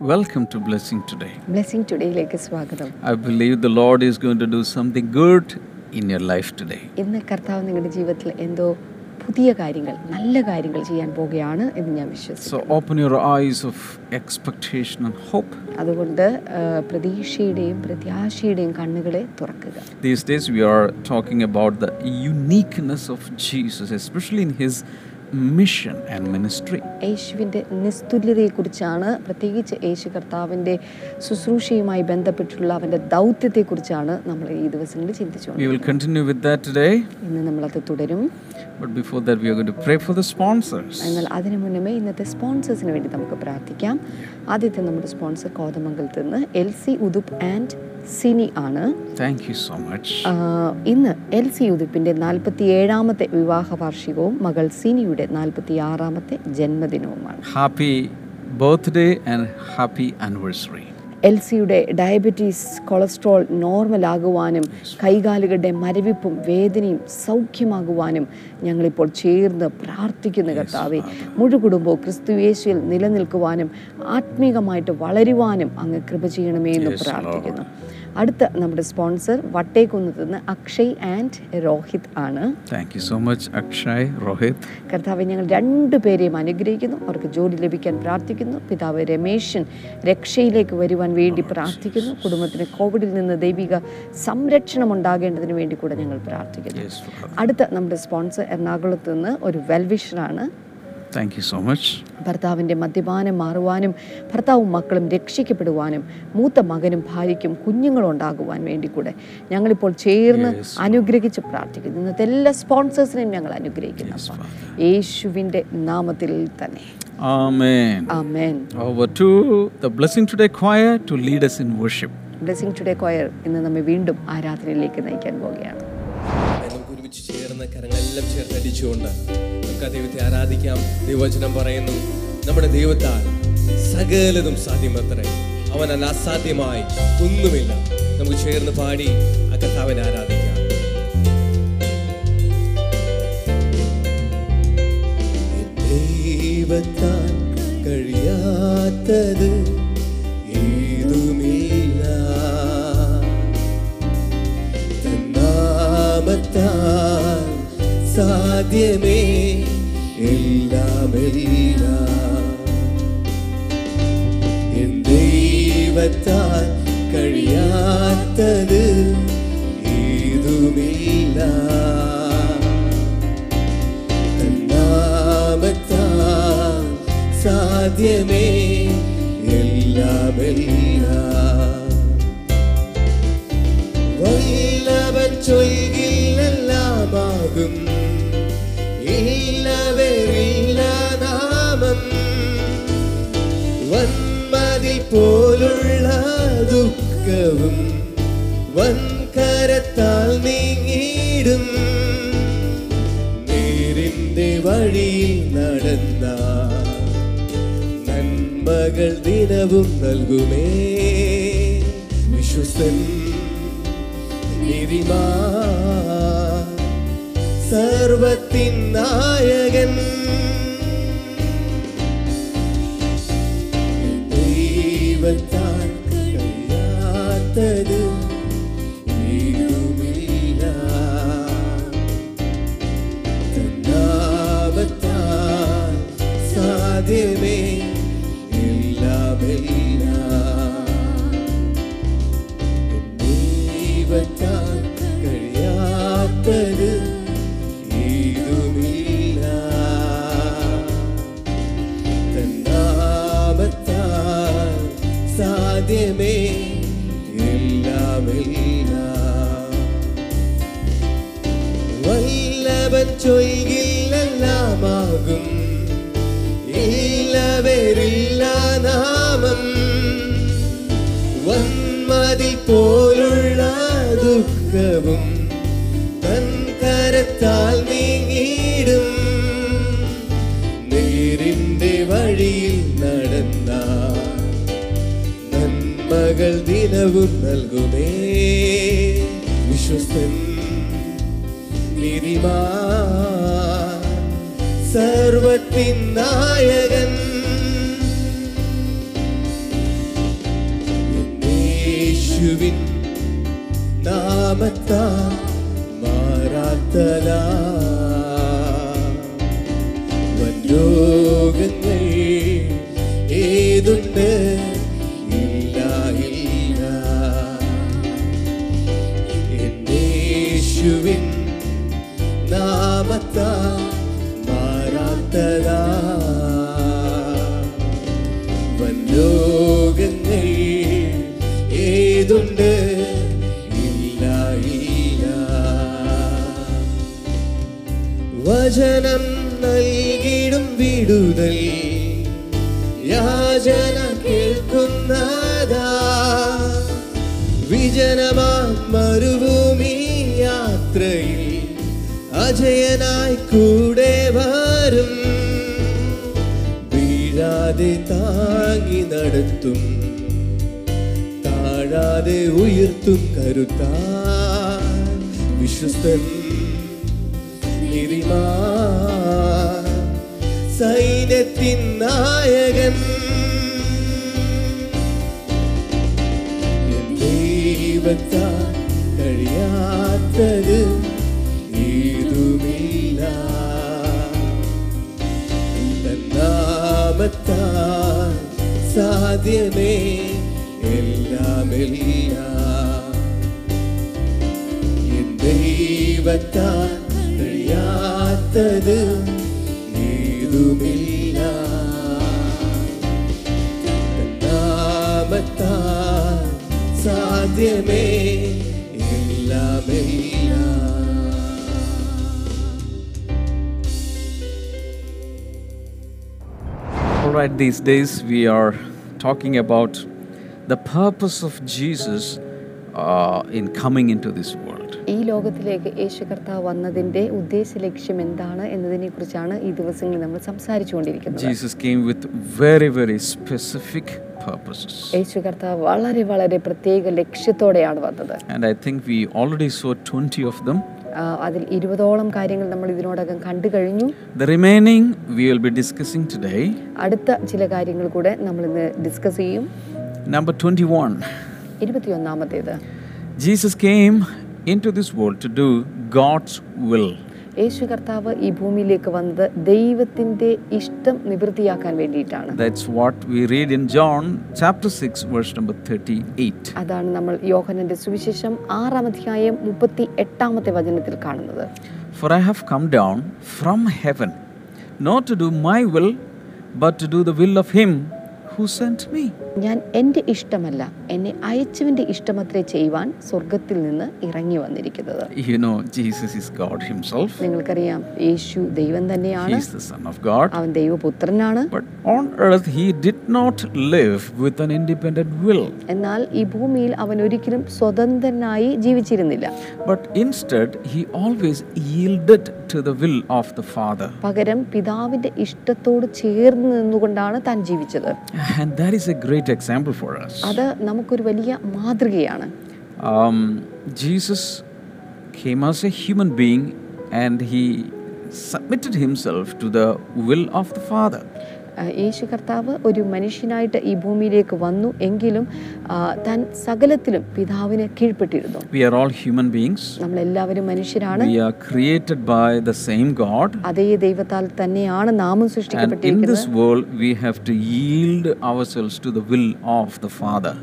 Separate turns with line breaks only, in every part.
Welcome to Blessing Today.
Blessing ടുഡേയിലേക്ക് സ്വാഗതം
I believe the Lord is going to do something good in your life today.
ഇന്ന് കർത്താവ് നിങ്ങളുടെ ജീവിതത്തിൽ എന്തോ പുതിയ കാര്യങ്ങൾ നല്ല കാര്യങ്ങൾ ചെയ്യാൻ പോകുകയാണ് എന്ന് ഞാൻ വിശ്വസിക്കുന്നു
So open your eyes of expectation and hope.
അതുകൊണ്ട് ആ, പ്രതീക്ഷയുടെയും പ്രത്യാശയുടെയും കണ്ണുകളെ തുറക്കുക
These days we are talking about the uniqueness of Jesus, especially in his mission and ministry
യേശുവിന്റെ നിസ്തുല്യതയെക്കുറിച്ചാണ് പ്രത്യേകിച്ച് യേശു കർത്താവിന്റെ ശുശ്രൂഷയുമായി ബന്ധപ്പെട്ടുള്ള അവന്റെ ദൗത്യത്തെക്കുറിച്ചാണ് നമ്മൾ ഈ ദിവസങ്ങളിൽ ചിന്തിച്ചുകൊണ്ട്
We will continue with that today.
ഇന്ന് നമ്മളത് തുടരും
But before that, we are going to pray for the sponsors.
എന്നാൽ അതിനു മുന്നമേ ഇന്നത്തെ സ്പോൺസേഴ്സിന് വേണ്ടി നമുക്ക് പ്രാർത്ഥിക്കാം ആദ്യത്തെ നമ്മുടെ സ്പോൺസർ കോതമംഗലത്ത് നിന്ന് L C Udup and Sini ആണ്.
താങ്ക് യു സോ
മച്ച് ഇന്ന് എൽ സി ഉദുപ്പിന്റെ നാൽപ്പത്തി ഏഴാമത്തെ വിവാഹ വാർഷികവും മകൾ സിനിയുടെ നാൽപ്പത്തി ആറാമത്തെ ജന്മദിനവുമാണ്.
Happy birthday and happy anniversary.
L സിയുടെ ഡയബറ്റീസ് കൊളസ്ട്രോൾ നോർമലാകുവാനും കൈകാലുകളുടെ മരവിപ്പും വേദനയും സൗഖ്യമാകുവാനും ഞങ്ങളിപ്പോൾ ചേർന്ന് പ്രാർത്ഥിക്കുന്ന കർത്താവെ. മുഴു കുടുംബവും ക്രിസ്തു നിലനിൽക്കുവാനും ആത്മീകമായിട്ട് വളരുവാനും അങ്ങ് കൃപ ചെയ്യണമേ എന്ന് പ്രാർത്ഥിക്കുന്നു. അടുത്ത നമ്മുടെ സ്പോൺസർ വട്ടേക്കുന്നത്ത് നിന്ന് അക്ഷയ് ആൻഡ് രോഹിത് ആണ്.
Thank you so much Akshay Rohit.
കർത്താവ് ഞങ്ങൾ രണ്ടുപേരെയും അനുഗ്രഹിക്കുന്നു. അവർക്ക് ജോലി ലഭിക്കാൻ പ്രാർത്ഥിക്കുന്നു. പിതാവ് രമേശൻ രക്ഷയിലേക്ക് വരുവാൻ വേണ്ടി പ്രാർത്ഥിക്കുന്നു. കുടുംബത്തിന് കോവിഡിൽ നിന്ന് ദൈവിക സംരക്ഷണം ഉണ്ടാകേണ്ടതിന് വേണ്ടി കൂടെ ഞങ്ങൾ പ്രാർത്ഥിക്കുന്നു. അടുത്ത നമ്മുടെ സ്പോൺസർ എറണാകുളത്ത് നിന്ന് ഒരു വെൽവിഷറാണ്
Thank യു സോ മച്ച്
ഭർത്താവിന്റെ മദ്യപാനം മാറുവാനും ഭർത്താവും മക്കളും രക്ഷിക്കപ്പെടുവാനും മൂത്ത മകനും ഭാര്യയ്ക്കും കുഞ്ഞുങ്ങളും ഉണ്ടാകുവാൻ വേണ്ടി കൂടെ ഞങ്ങളിപ്പോൾ ചേർന്ന് അനുഗ്രഹിച്ച് പ്രാർത്ഥിക്കുന്നു. ഇന്നത്തെ എല്ലാ സ്പോൺസേഴ്സിനെയും ഞങ്ങൾ അനുഗ്രഹിക്കുന്നു യേശുവിന്റെ നാമത്തിൽ തന്നെ.
Amen.
ആമേൻ.
Over to the Blessing Today choir to lead us in worship.
Blessing today choir ഇന്ന് നമ്മെ വീണ്ടും ആരാധനയിലേക്ക് നയിക്കാൻ പോവുകയാണ്.
ഒരുമിച്ച് ചേർന്ന് കരങ്ങളെല്ലാം ചേർന്ന് അടിച്ചുകൊണ്ട് നമുക്ക് ആ ദൈവത്തെ ആരാധിക്കാം. ദൈവചനം പറയുന്നു നമ്മുടെ ദൈവത്താൽ സകലതും സാധ്യമത്രേ. അവനാൽ അസാധ്യമായി ഒന്നുമില്ല. നമുക്ക് ചേർന്ന് പാടി ആ കർത്താവിനെ ആരാധിക്കാം. ദൈവത്താൽ കഴിയാത്തത് എല്ലാമെല്ലാം എൻ ദൈവത്താൽ കഴിയാത്തത് ഏതുമില്ല തന്നാമത്താൽ ദുഃഖവും വൻകരത്താൽ നീങ്ങിയിടും. നേരിന്റെ വഴിയിൽ നടന്ന നന്മകൾ ദിനവും നൽകുമേ. വിശ്വസൻ സർവത്തിൻ നായകൻ. ദൈവത്താൽ നൽകുമേ. വിശ്വസ്തൻ നീതിമാ സർവത്തിൻ നായകൻ യേശുവിൻ നാമത്താ മാറാത്തതാ വൻരോഗങ്ങൾ ഏതുണ്ട്? ഏതുണ്ട്? ഇല്ല വചനം നൽകിടും വിടുതൽ. അജയനായി കൂടെ വരും. വീഴാതെ താങ്ങി നടത്തും. താഴാതെ ഉയർത്തും കരുത്താ വിശ്വസ്തൻ സൈന്യത്തിൻ നായകൻ. കഴിയാത്തത് നാമത്താൽ സാധ്യമേ എല്ലാമെല്ലാം. ദൈവത്താൽ കഴിയാത്തത് ഏതുമില്ല. നാമത്താൽ സാധ്യമേ എല്ലാമെല്ലാം.
right, these days we are talking about the purpose of Jesus uh, in coming into this world.
ഈ ലോകത്തിലേക്ക് യേശു കർത്താവ് വന്നതിൻ്റെ ഉദ്ദേശ ലക്ഷ്യം എന്താണ് എന്നതിനെ കുറിച്ചാണ് ഈ ദിവസങ്ങളിൽ നമ്മൾ സംസാരിച്ചുകൊണ്ടിരിക്കുന്നത്
Jesus came with very, very specific purposes.
യേശു കർത്താവ് വളരെ വളരെ പ്രത്യേക ലക്ഷ്യത്തോടെയാണ് വന്നത്
And I think we already saw 20 of them.
അതിൽ ഇരുപതോളം കാര്യങ്ങൾ നമ്മൾ ഇതിനോടകം കണ്ടു കഴിഞ്ഞു. അടുത്ത ചില കാര്യങ്ങൾ കൂടെ നമ്മൾ ഇന്ന് ഡിസ്കസ് ചെയ്യും.
Number Jesus came in to this world to do God's will
യേശു കർത്താവ് ഈ ഭൂമിയിലേക്ക് വന്നത് ദൈവത്തിന്റെ ഇഷ്ടം നിവൃത്തിയാക്കാൻ വേണ്ടിയിട്ടാണ്
That's what we read in John chapter 6, verse number 38.
അതാണ് നമ്മൾ യോഹനന്റെ സുവിശേഷം ആറാം അധ്യായം മുപ്പത്തി എട്ടാമത്തെ വചനത്തിൽ കാണുന്നത്
For I have come down from heaven, not to do my will, but to do the will of Him who sent me.
ഞാൻ എന്റെ ഇഷ്ടമല്ല എന്നെ അയച്ചവന്റെ ഇഷ്ടമത്രേ ചെയ്യുവാൻ സ്വർഗത്തിൽ നിന്ന് ഇറങ്ങി വന്നിരിക്കുന്നത്.
You know, Jesus is God Himself,
നിങ്ങൾക്കറിയാം യേശു ദൈവം തന്നെയാണ്.
ദി സൺ ഓഫ് ഗോഡ്
അവൻ ദൈവപുത്രനാണ്.
But on he did not live with an will
എന്നാൽ ഈ ഭൂമിയിൽ അവൻ ഒരിക്കലും സ്വതന്ത്രനായി ജീവിച്ചിരുന്നില്ല.
But he always yielded to the will of the Father.
പകരം പിതാവിന്റെ ഇഷ്ടത്തോട് ചേർന്ന് നിന്നുകൊണ്ടാണ് താൻ ജീവിച്ചത്.
And that is a great example for us.
അത് നമുക്കൊരു വലിയ മാതൃകയാണ്
Um, Jesus came as a human being and he submitted himself to the will of the Father.
യേശു കർത്താവ് ഒരു മനുഷ്യനായിട്ട് ഈ ഭൂമിയിലേക്ക് വന്നു എങ്കിലും താൻ സകലത്തിലും പിതാവിന് കീഴ്പ്പെട്ടിരുന്നു
We are all human beings.
നമ്മളെല്ലാവരും മനുഷ്യരാണ്
We are created by the same God.
അതേ ദൈവത്താൽ തന്നെയാണ് നാമും
സൃഷ്ടിക്കപ്പെട്ടിരിക്കുന്നത് in this world, we have to yield ourselves to the will of the Father.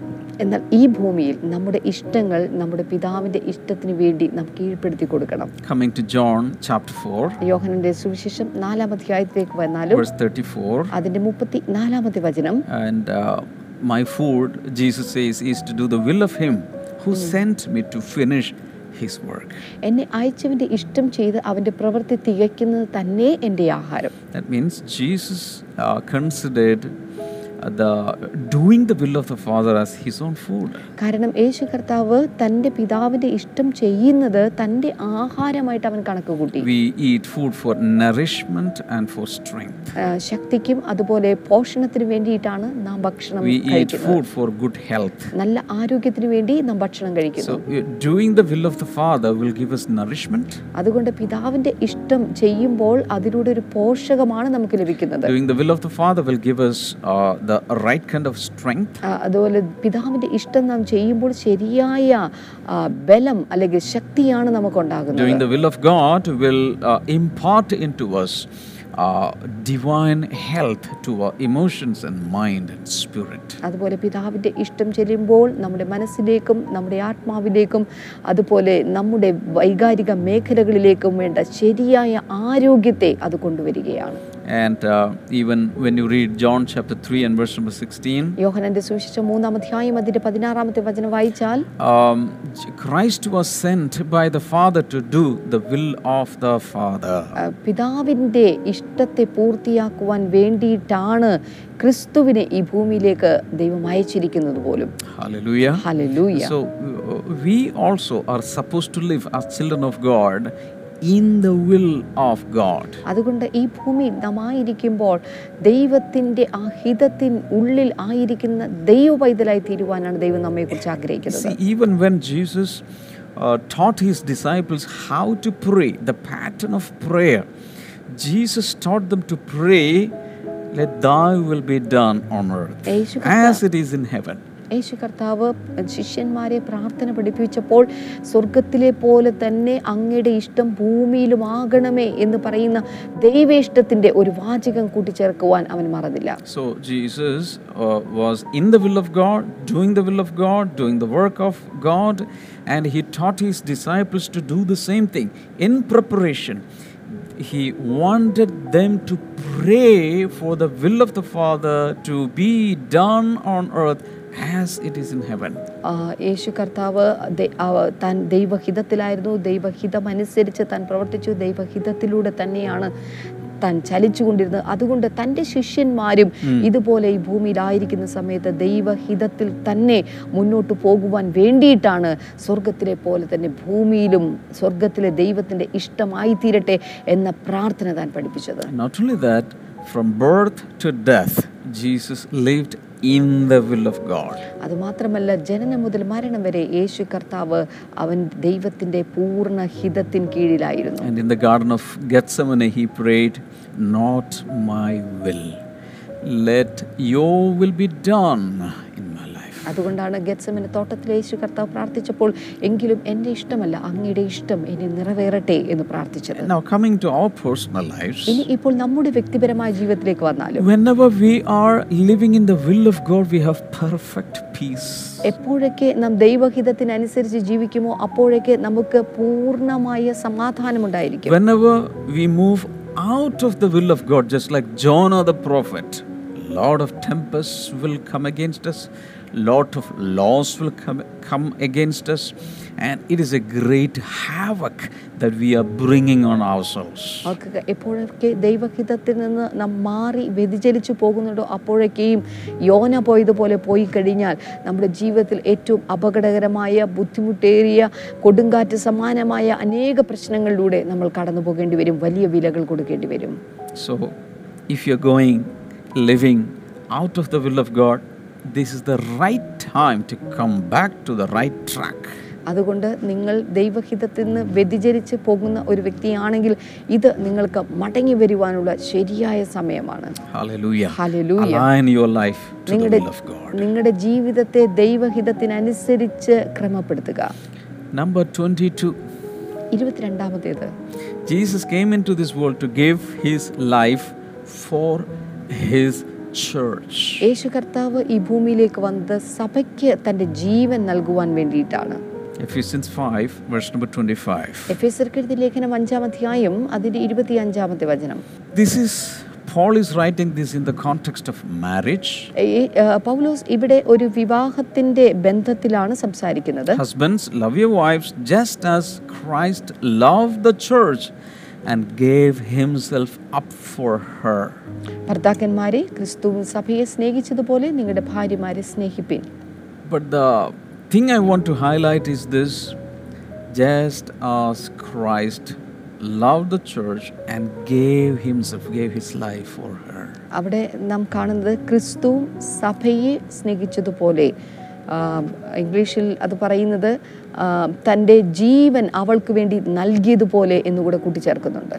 എന്നാൽ ഈ ഭൂമിയിൽ നമ്മുടെ ഇഷ്ടങ്ങൾ നമ്മുടെ പിതാവിന്റെ ഇഷ്ടത്തിന് വേണ്ടി നാം കീഴ്പ്പെടുത്തി കൊടുക്കണം
Coming to John chapter 4,
യോഹനന്റെ സുവിശേഷം നാലാം അധ്യായത്തിലേക്ക് വന്നാലും
verse 34.
അതിന്റെ മുപ്പത്തി നാലാമത്തെ വചനം
മൈ ഫുഡ് ജീസസ്
എന്നെ അയച്ചവന്റെ ഇഷ്ടം ചെയ്ത് അവന്റെ പ്രവൃത്തി തികയ്ക്കുന്നത് തന്നെ എന്റെ ആഹാരം.
That means Jesus considered uh, doing the will of the Father as his own food.
കാരണം യേശു കർത്താവ് തന്റെ പിതാവിന്റെ ഇഷ്ടം ചെയ്യുന്നത് തന്റെ ആഹാരമായിട്ട് അവൻ കണക്ക് കൂട്ടി
We eat food for nourishment and for strength.
ശക്തിക്കും അതുപോലെ പോഷണത്തിന് വേണ്ടിയിട്ടാണ് നാം ഭക്ഷണം
We eat
കഴിക്കുന്നത്
food for good health.
നല്ല ആരോഗ്യത്തിന് വേണ്ടി നാം ഭക്ഷണം കഴിക്കുന്നു
uh, doing the will of the Father will give us nourishment.
അതുകൊണ്ട് പിതാവിന്റെ ഇഷ്ടം ചെയ്യുമ്പോൾ അതിലൂടെ ഒരു പോഷകമാണ് നമുക്ക് ലഭിക്കുന്നത്
Doing the will of the Father will give us uh, the right kind of strength.
അതുപോലെ പിതാവിന്റെ ഇഷ്ടം നാം ചെയ്യുമ്പോൾ ശരിയായ ബലം അല്ലെങ്കിൽ ശക്തിയാണ് നമുക്കുണ്ടാകുന്നത്
Doing the will of God will uh, impart into us uh, divine health to our emotions and mind and spirit.
അതുപോലെ പിതാവിന്റെ ഇഷ്ടം ചെല്ലുമ്പോൾ നമ്മുടെ മനസ്സിലേക്കും നമ്മുടെ ആത്മാവിലേക്കും അതുപോലെ നമ്മുടെ വൈകാരിക മേഖലകളിലേക്കും വേണ്ട ശരിയായ ആരോഗ്യത്തെ അത് കൊണ്ടുവരികയാണ്
And uh, even when you read John chapter 3 and verse number 16,
യോഹനന്റെ സുവിശേഷം മൂന്നാം അധ്യായം അതിന്റെ പതിനാറാമത്തെ വചനം വായിച്ചാൽ
um, Christ was sent by the Father to do the will of the Father.
പിതാവിന്റെ ഇഷ്ടത്തെ പൂർത്തിയാക്കുവാൻ വേണ്ടിയിട്ടാണ് ക്രിസ്തുവിനെ ഈ ഭൂമിയിലേക്ക് ദൈവം അയച്ചിരിക്കുന്നത് പോലും
Hallelujah.
We
So, are we also are supposed to live as in the will of God.
അതുകൊണ്ട് ഈ ഭൂമിയിൽ നാം ആയിരിക്കുമ്പോൾ ദൈവത്തിന്റെ ആ ഹിതത്തിൻ ഉള്ളിൽ ആയിരിക്കുന്ന ദൈവ പൈതലായി തീരുവാനാണ് ദൈവം നമ്മെക്കുറിച്ച് ആഗ്രഹിക്കുന്നത്
See, even when Jesus uh, taught his disciples how to pray, the pattern of prayer, Jesus taught them to pray, Let thy will be done on earth
Yeshu
as it is in heaven.
യേശു കർത്താവ് ശിഷ്യന്മാരെ പ്രാർത്ഥന പഠിപ്പിച്ചപ്പോൾ സ്വർഗത്തിലെ പോലെ തന്നെ അങ്ങയുടെ ഇഷ്ടം ഭൂമിയിലും ആകണമേ എന്ന് പറയുന്ന ദൈവേഷ്ടത്തിന്റെ ഒരു വാചകം കൂട്ടിച്ചേർക്കുവാൻ അവൻ മറന്നില്ല.
So Jesus was in the will of God doing the will of God doing the work of God and he taught his disciples to do the same thing in preparation he wanted them to pray for the will of the father to be done on earth as it is in heaven.
ആ, യേശു കർത്താവ് താൻ ദൈവഹിതത്തിലായിരുന്നു. ദൈവഹിതം അനുസരിച്ച് താൻ പ്രവർത്തിച്ചു. ദൈവഹിതത്തിലൂടെ തന്നെയാണ് താൻ ചലിച്ചുകൊണ്ടിരുന്നത്. അതുകൊണ്ട് തന്റെ ശിഷ്യന്മാരും ഇതുപോലെ ഈ ഭൂമിയിലായിരിക്കുന്ന സമയത്ത് ദൈവഹിതത്തിൽ തന്നെ മുന്നോട്ട് പോകുവാൻ വേണ്ടിയിട്ടാണ് സ്വർഗത്തിലെ പോലെ തന്നെ ഭൂമിയിലും സ്വർഗത്തിലെ ദൈവത്തിന്റെ ഇഷ്ടമായി തീരട്ടെ എന്ന പ്രാർത്ഥന താൻ പഠിപ്പിച്ചത്.
That, from birth to death, Jesus lived in the will of God.
അതുമാത്രമല്ല ജനനം മുതൽ മരണം വരെ യേശു കർത്താവ് അവൻ ദൈവത്തിന്റെ പൂർണ ഹിതത്തിൻ കീഴിലായിരുന്നു
And in the Garden of Gethsemane, he prayed, Not my will, let your will be done in my life.
അതുകൊണ്ടാണ് ഗത്സമന തോട്ടത്തിൽ യേശു കർത്താവ് പ്രാർത്ഥിച്ചപ്പോൾ എങ്കിലും എന്റെ ഇഷ്ടമല്ല അങ്ങയുടെ ഇഷ്ടം ഇനി നിറവേറട്ടെ എന്ന് പ്രാർത്ഥിച്ചത്
now, coming to our personal lives,
ഇനി ഇപ്പോൾ നമ്മുടെ വ്യക്തിപരമായ ജീവിതത്തിലേക്ക് വന്നാലും
whenever we are living in the will of God, we have perfect peace.
എപ്പോഴൊക്കെ നാം ദൈവഹിതത്തിനനുസരിച്ച് ജീവിക്കുമോ അപ്പോഴൊക്കെ നമുക്ക് പൂർണമായ സമാധാനം ഉണ്ടായിരിക്കും
Whenever we move out of the will of God, just like Jonah the prophet, lot of tempests will come against us, lot of laws will come, come against us, and it is a great havoc that we are bringing on ourselves.
അവർക്ക് എപ്പോഴൊക്കെ ദൈവഹിതത്തിൽ നിന്ന് നാം മാറി വ്യതിചലിച്ചു പോകുന്നുണ്ടോ അപ്പോഴൊക്കെയും യോന പോയതുപോലെ പോയി കഴിഞ്ഞാൽ നമ്മുടെ ജീവിതത്തിൽ ഏറ്റവും അപകടകരമായ ബുദ്ധിമുട്ടേറിയ കൊടുങ്കാറ്റ് സമാനമായ അനേക പ്രശ്നങ്ങളിലൂടെ നമ്മൾ കടന്നു പോകേണ്ടി വരും വലിയ വിലകൾ കൊടുക്കേണ്ടി വരും
So, if you're going, living out of the will of God, this is the right time to come back to the right track.
അതുകൊണ്ട് നിങ്ങൾ ദൈവഹിതത്തിൽ നിന്ന് വ്യതിചരിച്ച് പോകുന്ന ഒരു വ്യക്തിയാണെങ്കിൽ ഇത് നിങ്ങൾക്ക് മടങ്ങി വരുവാനുള്ള ശരിയായ സമയമാണ്
Hallelujah.
Hallelujah.
Align your life to the
നിങ്ങളുടെ
will of God.
നിങ്ങളുടെ ജീവിതത്തെ ദൈവഹിതത്തിനനുസരിച്ച് ക്രമപ്പെടുത്തുക
Number 22.
ഇരുപത്തിരണ്ടാമത്തേത്
Jesus came into this world to give his life for his church.
യേശു കർത്താവ് ഈ ഭൂമിയിലേക്ക് വന്നത് സഭയ്ക്ക് തന്റെ ജീവൻ നൽകുവാൻ വേണ്ടിയിട്ടാണ്
Ephesians 5, verse number 25.
F S എഴുതിയ ലേഖനം അഞ്ചാം അധ്യായം അതിന്റെ ഇരുപത്തി അഞ്ചാമത്തെ വചനം
This is, Paul is writing this in the context of marriage.
ഈ, ആ, പൗലോസ് ഇവിടെ ഒരു വിവാഹത്തിന്റെ ബന്ധത്തിലാണ് സംസാരിക്കുന്നത്
Husbands, love your wives just as Christ loved the church and gave himself up for her.
ഭർത്താക്കന്മാരെ ക്രിസ്തു സഭയെ സ്നേഹിച്ചതുപോലെ നിങ്ങളുടെ ഭാര്യമാരെ സ്നേഹിപ്പിൻ
But the thing I want to highlight is this just as Christ loved the church and gave himself, gave his life for her.
അവിടെ നാം കാണുന്നത് ക്രിസ്തു സഭയെ സ്നേഹിച്ചതുപോലെ ഇംഗ്ലീഷിൽ അത് പറയുന്നത് തന്റെ ജീവൻ അവൾക്ക് വേണ്ടി നൽകിയതുപോലെ എന്നുകൂടെ കൂട്ടിച്ചേർക്കുന്നുണ്ട്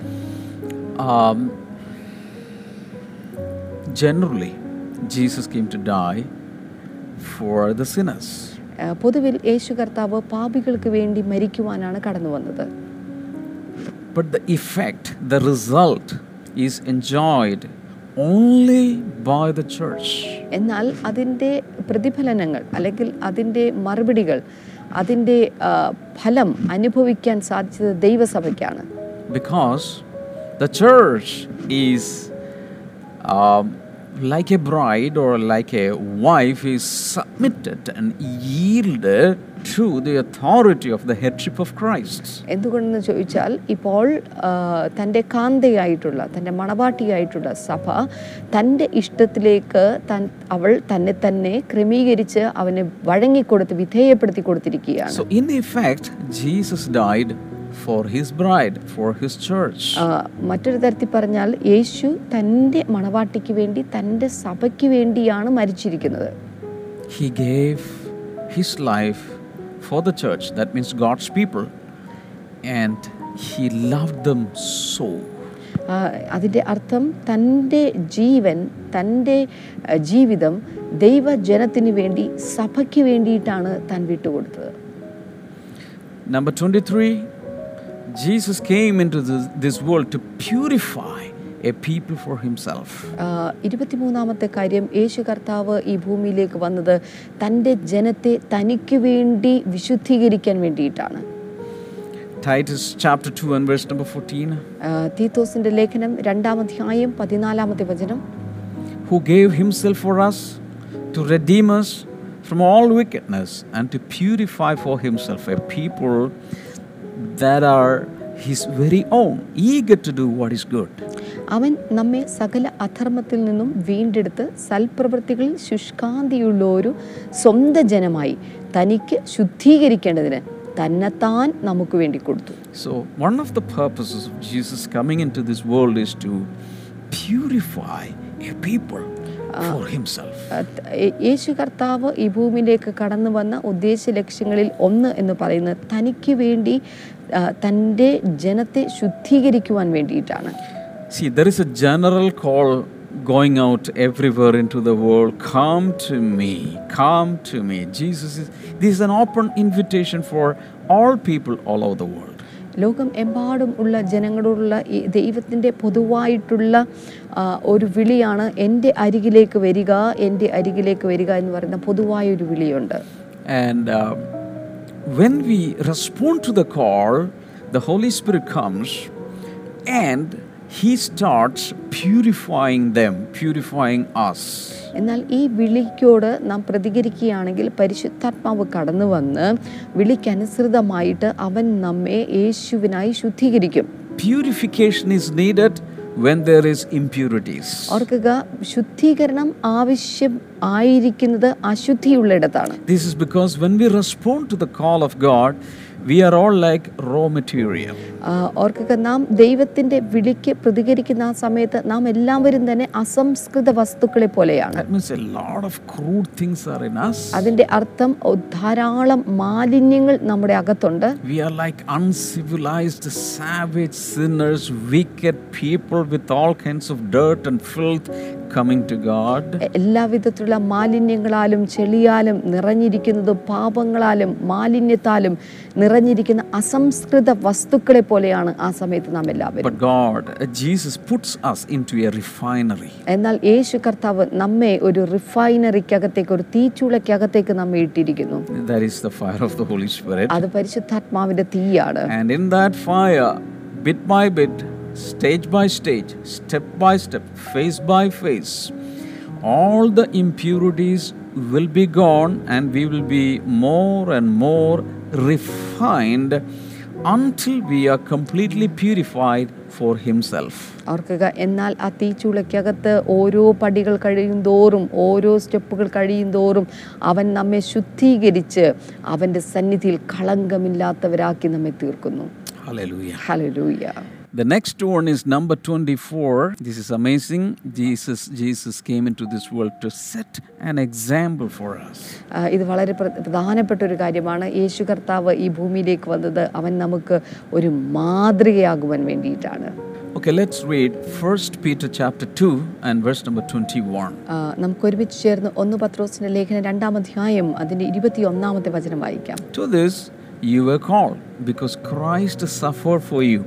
generally Jesus Jesus came to die for the sinners.
ആ, പൊതുവിൽ യേശു കർത്താവ് പാപികൾക്ക് വേണ്ടി മരിക്കുവാനാണ് കടന്നു വന്നത്
but the effect the result is enjoyed only by the church.
എന്നാൽ അതിന്റെ പ്രതിഫലനങ്ങൾ അല്ലെങ്കിൽ അതിന്റെ മറുപടികൾ അതിന്റെ ഫലം അനുഭവിക്കാൻ സാധിച്ചത് ദൈവസഭയ്ക്കാണ്
Because the church is um, like a bride or like a wife is submitted and yielded to the authority of the headship of Christ.
എന്തുകൊണ്ടെന്ന് ചോദിച്ചാൽ ഇപ്പോൾ തന്റെ കാന്തയായിട്ടുള്ള തന്റെ മണവാട്ടിയായിട്ടുള്ള സഭ തന്റെ ഇഷ്ടത്തിലേക്ക് തൻ അവൾ തന്നെ തന്നെ ക്രമീകരിച്ച് അവന് വഴങ്ങിക്കൊടുത്ത് വിധേയപ്പെടുത്തി കൊടുത്തിരിക്കുകയാണ്
So, in effect, Jesus died for his bride for his church.
ആ, മറ്റൊരു തരത്തിൽ പറഞ്ഞാൽ യേശു തന്റെ മണവാട്ടിക്ക് വേണ്ടി തന്റെ സഭയ്ക്ക് വേണ്ടിയാണ് മരിച്ചിരിക്കുന്നത്.
He gave his life for the church, that means God's people and he love them so
അതിന്റെ അർത്ഥം തന്റെ ജീവൻ തന്റെ ജീവിതം ദൈവജനത്തിന് വേണ്ടി സഭയ്ക്ക് വേണ്ടിയിട്ടാണ് താൻ വിട്ടുകൊടുത്തത്.
Number twenty 23, Jesus came into this, this world to purify a people for himself.
ഇരുപത്തിമൂന്നാമത്തെ കാര്യം യേശു കർത്താവ് ഈ ഭൂമിയിലേക്ക് വന്നത് തന്റെ ജനത്തെ തനിക്ക് വേണ്ടി വിശുദ്ധീകരിക്കാൻ വേണ്ടിയിട്ടാണ്
Titus chapter 2 and verse number 14.
ആ, തീത്തോസിന്റെ ലേഖനം adhyayam, പതിനാലാമത്തെ വചനം
Who gave himself for us to redeem us from all wickedness and to purify for himself a people that are his very own, eager to do what is good.
അവൻ നമ്മെ സകല അധർമ്മത്തിൽ നിന്നും വീണ്ടെടുത്ത് സൽപ്രവൃത്തികളിൽ ശുഷ്കാന്തിയുള്ള ഒരു സ്വന്തം ജനമായി തനിക്ക് ശുദ്ധീകരിക്കേണ്ടതിന് തന്നെത്താൻ നമുക്ക് വേണ്ടി കൊടുത്തു
So, one of the purposes of Jesus coming into this world is to purify a people for
യേശു കർത്താവ് ഈ ഭൂമിയിലേക്ക് കടന്നു വന്ന ഉദ്ദേശ ലക്ഷ്യങ്ങളിൽ ഒന്ന് എന്ന് പറയുന്നത് തനിക്ക് വേണ്ടി തന്റെ ജനത്തെ ശുദ്ധീകരിക്കുവാൻ വേണ്ടിയിട്ടാണ്
See, there is a general call going out everywhere into the world come to me, come to me. Jesus is, this is an open invitation for all people all over the world.
ലോകം എമ്പാടും ഉള്ള ജനങ്ങളോടുള്ള ഈ ദൈവത്തിന്റെ പൊതുവായിട്ടുള്ള ഒരു വിളിയാണ് എന്റെ അരികിലേക്ക് വരിക എന്റെ അരികിലേക്ക് വരിക എന്ന് പറയുന്ന പൊതുവായ ഒരു വിളിയുണ്ട്
and He starts purifying them, purifying us.
എന്നാൽ ഈ വിളിക്കോട് നാം പ്രതികരിക്കുകയാണെങ്കിൽ പരിശുദ്ധാത്മാവ് കടന്നു വന്ന് വിളിക്കനുസൃതമായിട്ട് അവൻ നമ്മെ യേശുവിനായി ശുദ്ധീകരിക്കും
purification is needed when there is impurities.
ഓർക്കുക ശുദ്ധീകരണം ആവശ്യം ആയിരിക്കുന്നത് അശുദ്ധിയുള്ളിടത്താണ്
This is because when we respond to the call of God, we are all like raw material.
ഓർക്കുക നാം ദൈവത്തിന്റെ വിളിക്ക് പ്രതികരിക്കുന്ന ആ സമയത്ത് നാം എല്ലാവരും തന്നെ അസംസ്കൃത വസ്തുക്കളെ പോലെയാണ്
That means a lot of crude things are in us.
അതിന്റെ അർത്ഥം ധാരാളം മാലിന്യങ്ങൾ നമ്മുടെ അകത്തുണ്ട്
We are like uncivilized, savage sinners, wicked people with all kinds of dirt and filth coming to God.
എല്ലാവിധത്തിലുള്ള മാലിന്യങ്ങളാലും ചെളിയാലും നിറഞ്ഞിരിക്കുന്നതും പാപങ്ങളാലും മാലിന്യത്താലും നിറഞ്ഞിരിക്കുന്ന അസംസ്കൃത വസ്തുക്കളെ പോലെയാണ് ആ സമയത്ത് നാം എല്ലാവരും
But God, uh, Jesus puts us into a refinery.
എന്നാൽ യേശു കർത്താവ് നമ്മെ ഒരു റിഫൈനറിക്കകത്തേക്ക് ഒരു തീച്ചൂളയ്ക്കകത്തേക്ക് നമ്മെ ഇട്ടിരിക്കുന്നു
That is the fire of the Holy Spirit.
അത് പരിശുദ്ധാത്മാവിന്റെ തീയാണ്
And in that fire, bit by bit, stage by stage, step by step, face by face, all the impurities will be gone and we will be more and more refined until we are completely purified for Himself.
ഓർക്കുക എന്നാൽ ആ തീച്ചുളയ്ക്കകത്ത് ഓരോ പടികൾ കഴിയും തോറും ഓരോ സ്റ്റെപ്പുകൾ കഴിയും തോറും അവൻ നമ്മെ ശുദ്ധീകരിച്ച് അവന്റെ സന്നിധിയിൽ കളങ്കമില്ലാത്തവരാക്കി നമ്മെ തീർക്കുന്നു
Hallelujah.
Hallelujah
The next one is number 24. This is amazing. Jesus, Jesus came into this world to set an example for us.
ഇത് വളരെ പ്രധാനപ്പെട്ട ഒരു കാര്യമാണ് യേശു കർത്താവ് ഈ ഭൂമിയിലേക്ക് വന്നത് അവൻ നമുക്ക് ഒരു മാതൃകയാകുവാൻ വേണ്ടിയിട്ടാണ്
Okay, let's read 1 Peter chapter 2 and verse number 21.
നമുക്ക് ഒരുമിച്ച് ചേർന്ന് ഒന്ന് പത്രോസിന്റെ ലേഖനം രണ്ടാം അധ്യായം അതിന്റെ ഇരുപത്തി ഒന്നാമത്തെ വചനം വായിക്കാം
To this you were called, because Christ suffered for you,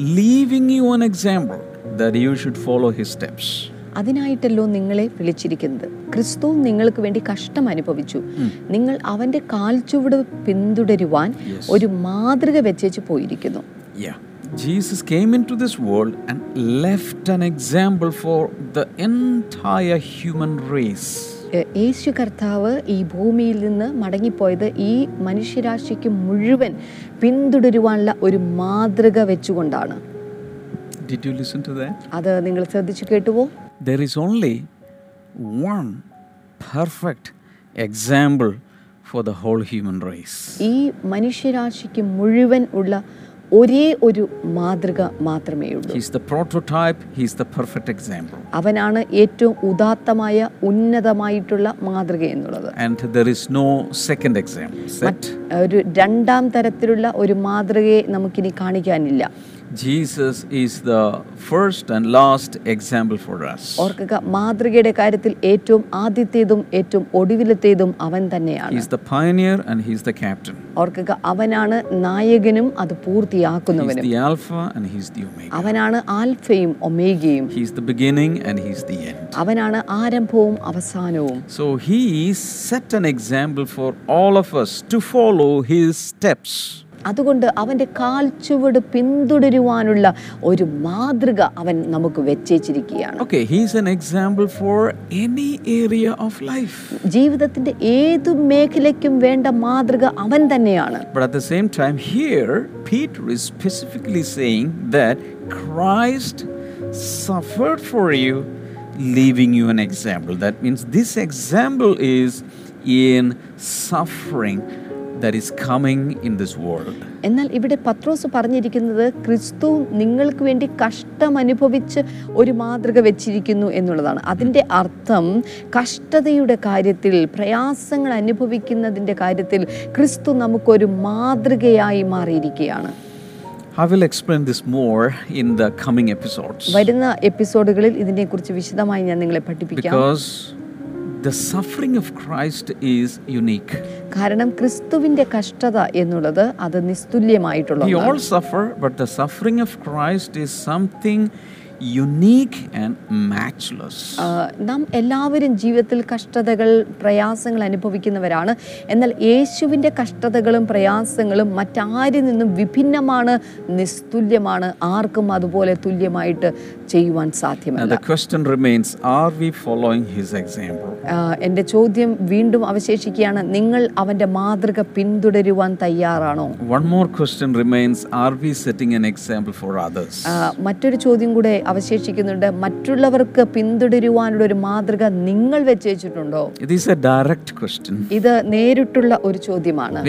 leaving you an example that you should follow his steps
അതിനായിട്ടല്ലോ നിങ്ങളെ വിളിച്ചിരിക്കുന്നത്. ക്രിസ്തു നിങ്ങൾക്ക് വേണ്ടി കഷ്ടം അനുഭവിച്ചു. നിങ്ങൾ അവന്റെ കാൽച്ചുവട് പിന്തുടരുവാൻ ഒരു മാതൃക വെച്ചേച്ച് പോയിരിക്കുന്നു.
Yeah. Jesus came into this world and left an example for the entire human race.
യേശു കർത്താവ് ഈ ഭൂമിയിൽ നിന്ന് മടങ്ങിപ്പോയത് ഈ മനുഷ്യരാശിക്ക് മുഴുവൻ പിന്തുടരുവാനുള്ള ഒരു മാതൃക വെച്ചുകൊണ്ടാണ്. അത് നിങ്ങൾ ശ്രദ്ധിച്ചു കേട്ടുവോ?
There is only one perfect example for the whole human race
ഈ മനുഷ്യരാശിക്ക് മുഴുവൻ ഉള്ള ഒരേ ഒരു മാതൃക മാത്രമേ ഉള്ളൂ
He's the prototype, he's the perfect example.
അവനാണ് ഏറ്റവും ഉദാത്തമായ ഉന്നതമായിട്ടുള്ള മാതൃക എന്നുള്ളത്
And there is no second example. Set.
ഒരു രണ്ടാം തരത്തിലുള്ള ഒരു മാതൃകയെ നമുക്കിനി കാണിക്കാനില്ല
Jesus is the first and last example for us.
ഓർക്കുക മാതൃകയുടെ കാര്യത്തിൽ ഏറ്റവും ആദ്യത്തേതും ഏറ്റവും ഒടുവിലത്തേതും അവൻ തന്നെയാണ്
He's the pioneer and he's the captain.
ഓർക്കുക അവനാണ് നായകനും അത് പൂർത്തിയാക്കുന്നവനും
the Alpha and he's the Omega.
അവനാണ് ആൽഫയും ഒമേഗയും
He's the beginning and he's the end.
അവനാണ് ആരംഭവും അവസാനവും
So he set an example for all of us to follow his steps.
അതുകൊണ്ട് അവന്റെ കാൽച്ചുവട് പിന്തുടരുവാനുള്ള ഒരു മാതൃക അവൻ നമുക്ക് വെച്ചേച്ചിരിക്കുകയാണ്
Okay, he's an example for any area of life
ജീവിതത്തിന്റെ ഏതു മേഖലയ്ക്കും വേണ്ട മാതൃക അവൻ തന്നെയാണ്
but at the same time, here, Peter is specifically saying that Christ suffered for you, leaving you an example. That means this example is in suffering that is coming in this world.
എന്നാൽ ഇവിടെ പത്രോസ് പറഞ്ഞിരിക്കുന്നത് ക്രിസ്തു നിങ്ങൾക്ക് വേണ്ടി കഷ്ടം അനുഭവിച്ച് ഒരു മാതൃക വെച്ചിരിക്കുന്നു എന്നുള്ളതാണ്. അതിന്റെ അർത്ഥം കഷ്ടതയുടെ കാര്യത്തിൽ പ്രയാസങ്ങൾ അനുഭവിക്കുന്നതിന്റെ കാര്യത്തിൽ ക്രിസ്തു നമുക്കൊരു മാതൃകയായി മാറിയിരിക്കുകയാണ്.
I will explain this more in the coming episodes.
വരുന്ന എപ്പിസോഡുകളിൽ ഇതിനെക്കുറിച്ച് വിശദമായി ഞാൻ നിങ്ങളെ പഠിപ്പിക്കാം.
Because the suffering of Christ is unique.
കാരണം ക്രിസ്തുവിന്റെ കഷ്ടത എന്നുള്ളത് അത് നിസ്തുല്യമായിട്ടുള്ള
We all suffer, but the suffering of Christ is something and matchless.
നാം എല്ലാവരും ജീവിതത്തിൽ കഷ്ടതകൾ പ്രയാസങ്ങൾ അനുഭവിക്കുന്നവരാണ് എന്നാൽ യേശുവിന്റെ കഷ്ടതകളും പ്രയാസങ്ങളും മറ്റാരിൽ നിന്നും വിഭിന്നമാണ് നിസ്തുല്യമാണ് ആർക്കും അതുപോലെ തുല്യമായിട്ട് ചെയ്യുവാൻ സാധ്യമല്ല
the question remains are we following his example?
എന്റെ ചോദ്യം വീണ്ടും അവശേഷിക്കുകയാണ് നിങ്ങൾ അവന്റെ മാതൃക പിന്തുടരുവാൻ തയ്യാറാണോ
One more question remains are we setting an example for others?
മറ്റൊരു ചോദ്യം കൂടെ അവശേഷിക്കുന്നുണ്ട്. മറ്റുള്ളവർക്ക് പിന്തുടരുവാനുള്ള ഒരു മാതൃക നിങ്ങൾ വെച്ചേച്ചിട്ടുണ്ടോ? ഇത് നേരിട്ടുള്ള ഒരു ചോദ്യമാണ്.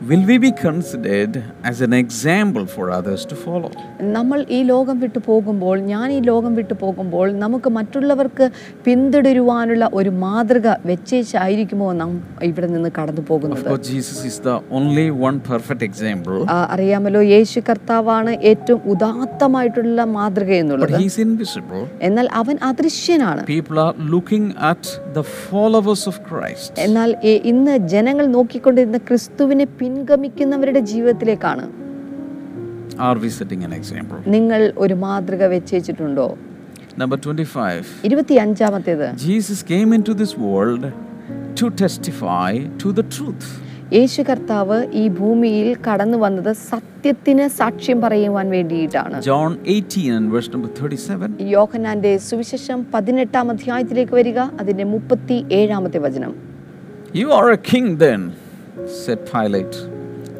Will we be considered as an example for others to follow?
നമ്മൾ ഈ ലോകം വിട്ടു പോകുമ്പോൾ ഞാൻ ഈ ലോകം വിട്ടു പോകുമ്പോൾ നമുക്ക് മറ്റുള്ളവർക്ക് പിന്തുടരുവാനുള്ള ഒരു മാതൃക വെച്ചേച്ചായിരിക്കുമോ നാം ഇവിടെ നിന്ന് കടന്നു പോകുന്നത്?
Jesus is the only one perfect example,
ആ, അറിയാമല്ലോ യേശു കർത്താവാണ് ഏറ്റവും ഉദാത്തമായിട്ടുള്ള മാതൃക എന്നുള്ളത്.
ഹീസ് ഇൻവിസിബിൾ
എന്നാൽ അവൻ അദൃശ്യനാണ്.
People are looking at the followers of Christ
എന്നാൽ ഇന്ന് ജനങ്ങൾ നോക്കിക്കൊണ്ടിരുന്ന ക്രിസ്തുവിനെ പിൻഗമിക്കുന്നവരുടെ ജീവിതത്തിലേക്കാണ്
Are we setting an example?
നിങ്ങൾ ഒരു മാതൃക വെച്ചേച്ചിട്ടുണ്ടോ
നമ്പർ 25.
ഇരുപത്തി
Jesus came came this world to testify to to truth truth.
യേശു കർത്താവ് ഈ ഭൂമിയിൽ കടന്നു വന്നത് സത്യത്തിന് സാക്ഷ്യം പറയുവാൻ വേണ്ടിയിട്ടാണ്
ജോൺ 18 and verse number 37.
യോഹനാന്റെ സുവിശേഷം പതിനെട്ടാം അധ്യായത്തിലേക്ക് വരിക അതിന്റെ മുപ്പത്തി ഏഴാമത്തെ വചനം
You are a king then, said Pilate.